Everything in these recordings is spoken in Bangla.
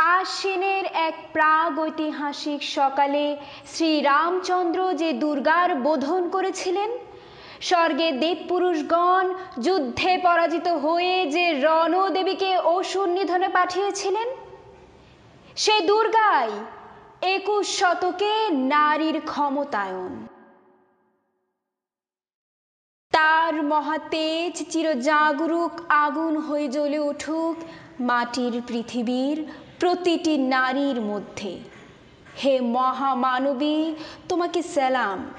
আশ্বিনের এক প্রাগৈতিহাসিক সকালে শ্রীরামচন্দ্র যে দুর্গার বোধন করেছিলেন, স্বর্গে দেবপুরুষগণ যুদ্ধে পরাজিত হয়ে যে রণদেবীকে অসুর নিধনে পাঠিয়েছিলেন, সে দুর্গাই একুশ শতকে নারীর ক্ষমতায়ন। তার মহাতেজ চিরজাগরুক আগুন হয়ে জ্বলে উঠুক মাটির পৃথিবীর প্রতিটি নারীর মধ্যে। হে মহামানবী, তোমাকে সালাম।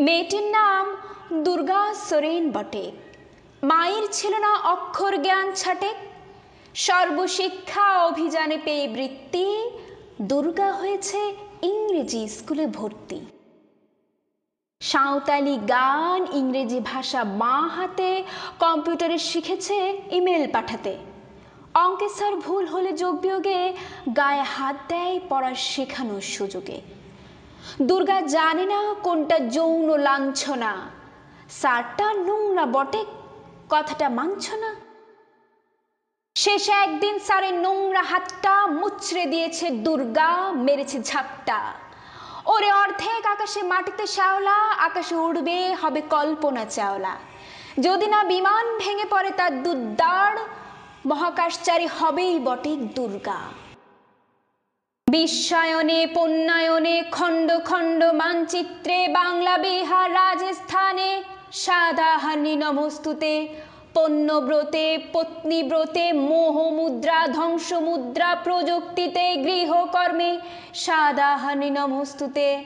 মেয়েটির নাম দুর্গা সোরেন বটে। মায়ের ছিল না অক্ষর জ্ঞান ছাটে। সর্বশিক্ষা অভিযানে পেয়ে বৃত্তি, দুর্গা হয়েছে ইংরেজি স্কুলে ভর্তি। সাঁওতালি গান, ইংরেজি ভাষা মা হাতে, কম্পিউটারে শিখেছে, ইমেল পাঠাতে। অঙ্কে স্যার ভুল হলে যোগ বিয়োগে গায়ে হাত দেয় পড়ার শেখানোর সুযোগে। দুর্গা জানে না কোনটা যৌন লাঞ্ছনা স্যারটা নোংরা বটে, কথাটা মানছ না শেষে একদিন স্যারের নোংরা হাতটা মুচড়ে দিয়েছে দুর্গা, মেরেছে ঝাপটা। ওরে অর্ধেক আকাশে মাটিতে শ্যাওলা, আকাশে উড়বে হবে কল্পনা চাওলা। যদি না বিমান ভেঙে পড়ে তার দুদ্দার মহাকাশচারী হবেই বটে দুর্গা। বিশ্বায়নে পণ্যায়নে, খণ্ড খণ্ড মানচিত্রে, বাংলা, বিহার, রাজস্থানে, সাদাহানি নমস্তুতে, পণ্যব্রতে, পত্নীব্রতে, মোহমুদ্রা, ধ্বংসমুদ্রা প্রযুক্তিতে, গৃহকর্মে, সাদাহানি নমস্তুতে।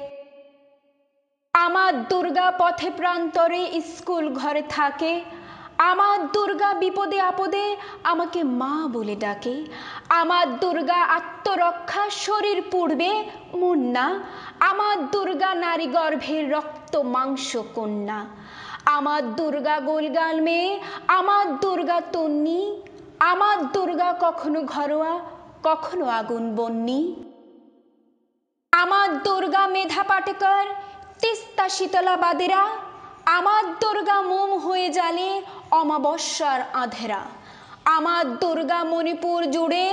আমার দুর্গা পথে প্রান্তরে স্কুল ঘরে থাকে আমার দুর্গা বিপদে আপদে আমাকে মা বলে ডাকে। আমার দুর্গা আত্মরক্ষা শরীর পূর্বে মুন্না। আমার দুর্গা নারী গর্ভের রক্ত মাংস কন্যা। আমার দুর্গা গোলগাল মেয়ে, আমার দুর্গা তন্নি। আমার দুর্গা কখনো ঘরোয়া, কখনো আগুন বন্নি। আমার দুর্গা মেধা পাটেকর, তিস্তা শীতলা বাদেরা আমার দুর্গা মোম হয়ে জালে অমাবস্যার আধেরা। আমার দুর্গা মণিপুর জুড়ে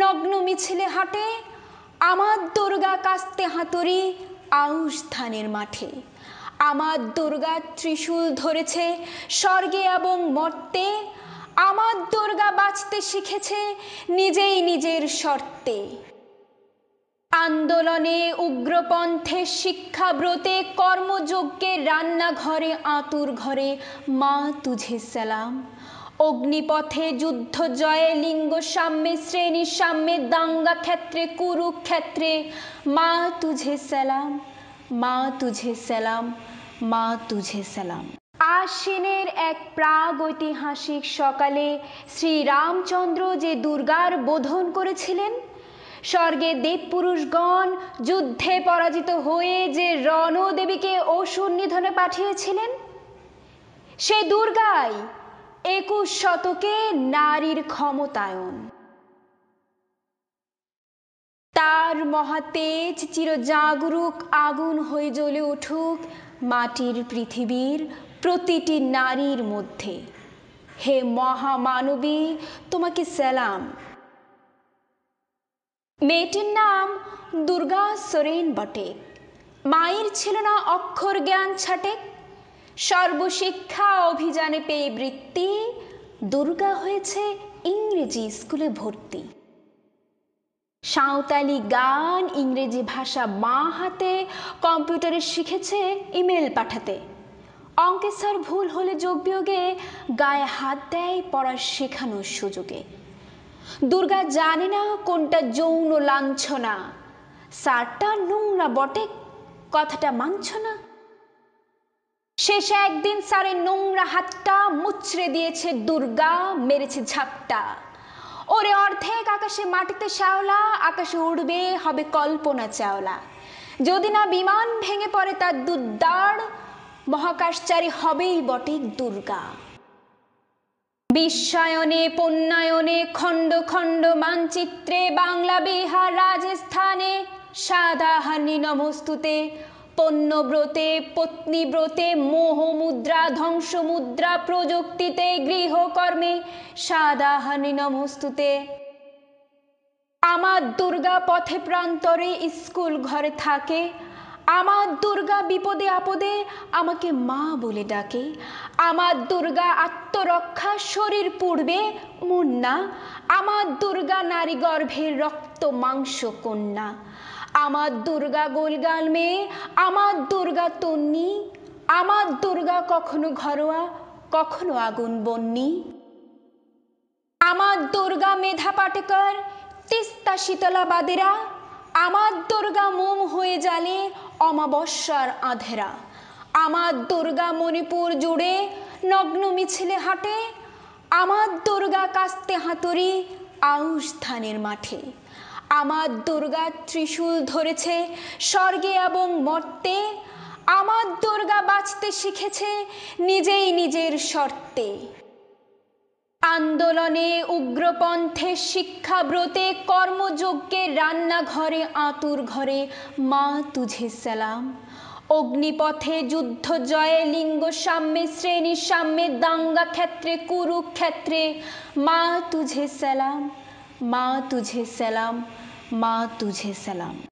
নগ্ন মিছিলে হাঁটে, আমার দুর্গা কাস্তে হাতুড়ি আউশ ধানের মাঠে। আমার দুর্গা ত্রিশূল ধরেছে স্বর্গে এবং মর্তে, আমার দুর্গা বাঁচতে শিখেছে নিজেই নিজের শর্তে। আন্দোলনে উগ্রপন্থে শিক্ষাব্রতে কর্মযজ্ঞে রান্নাঘরে আতুর ঘরে, মা তুঝে সালাম। অগ্নিপথে যুদ্ধ জয়ে লিঙ্গ সাম্যে, শ্রেণি সাম্যে, দাঙ্গা ক্ষেত্রে, কুরুক্ষেত্রে, মা তুঝে সালাম, মা তুঝে সালাম, মা তুঝে সালাম। আশ্বিনের এক প্রাগৈতিহাসিক সকালে শ্রীরামচন্দ্র যে দুর্গার বোধন করেছিলেন স্বর্গে দেবপুরুষগণ যুদ্ধে পরাজিত হয়ে যে রণদেবীকে অসুর নিধনে পাঠিয়েছিলেন, সে দুর্গাই একুশ শতকে নারীর ক্ষমতায়ন। তার মহাতেজ চিরজাগরুক আগুন হয়ে জ্বলে উঠুক মাটির পৃথিবীর প্রতিটি নারীর মধ্যে। হে মহামানবী, তোমাকে সালাম। মেয়েটির নাম দুর্গা সোরেন বটে। মায়ের ছিল না অক্ষর জ্ঞান ছাটে। সর্বশিক্ষা অভিযানে পেয়ে বৃত্তি, দুর্গা হয়েছে ইংরেজি স্কুলে ভর্তি। সাঁওতালি গান, ইংরেজি ভাষা মা হাতে, কম্পিউটারে শিখেছে ইমেল পাঠাতে। অঙ্কে স্যার ভুল হলে যোগ বিয়োগে গায়ে হাত দেয় পড়ার শেখানোর সুযোগে। দুর্গা জানে না কোনটা যৌন লাঞ্ছনা। স্যারটা নোংরা বটে, কথাটা মানছ না। শেষে একদিন স্যারের নোংরা হাতটা মুচড়ে দিয়েছে দুর্গা, মেরেছে ঝাপটা। ওরে অর্ধেক আকাশে মাটিতে শ্যাওলা, আকাশে উড়বে, হবে কল্পনা চাওলা। যদি না বিমান ভেঙে পড়ে তার দুদ্দার মহাকাশচারী হবেই বটে দুর্গা। বিশ্বায়নে পণ্যায়নে, খণ্ড খণ্ড মানচিত্রে, বাংলা, বিহার, রাজস্থানে, সাদাহানি নমস্তুতে, পণ্যব্রতে, পত্নীব্রতে, মোহমুদ্রা, ধ্বংসমুদ্রা প্রযুক্তিতে, গৃহকর্মে, সাদাহানি নমস্তুতে। আমার দুর্গা পথে প্রান্তরে স্কুল ঘরে থাকে আমার দুর্গা বিপদে আপদে আমাকে মা বলে ডাকে। আমার দুর্গা আত্মরক্ষা শরীর পূর্বে মুন্না। আমার দুর্গা নারী গর্ভের রক্ত মাংস কন্যা। আমার দুর্গা গোলগাল মেয়ে, আমার দুর্গা তন্নি। আমার দুর্গা কখনো ঘরোয়া, কখনো আগুন বন্নি। আমার দুর্গা মেধা পাটেকর, তিস্তা শীতলা বাদেরা আমার দুর্গা মোম হয়ে জালে অমাবস্যার আধেরা। আমার দুর্গা মণিপুর জুড়ে নগ্ন মিছিলে হাঁটে, আমার দুর্গা কাস্তে হাতুড়ি আউশ ধানের মাঠে। আমার দুর্গা ত্রিশূল ধরেছে স্বর্গে এবং মর্তে, আমার দুর্গা বাঁচতে শিখেছে নিজেই নিজের শর্তে। আন্দোলনে উগ্রপন্থে শিক্ষাব্রতে কর্মযজ্ঞে রান্নাঘরে আতুর ঘরে, মা তুঝে সালাম। অগ্নিপথে যুদ্ধ জয়ে লিঙ্গ সাম্যে, শ্রেণি সাম্যে, দাঙ্গা ক্ষেত্রে, কুরুক্ষেত্রে, মা তুঝে সালাম, মা তুঝে সালাম, মা তুঝে সালাম।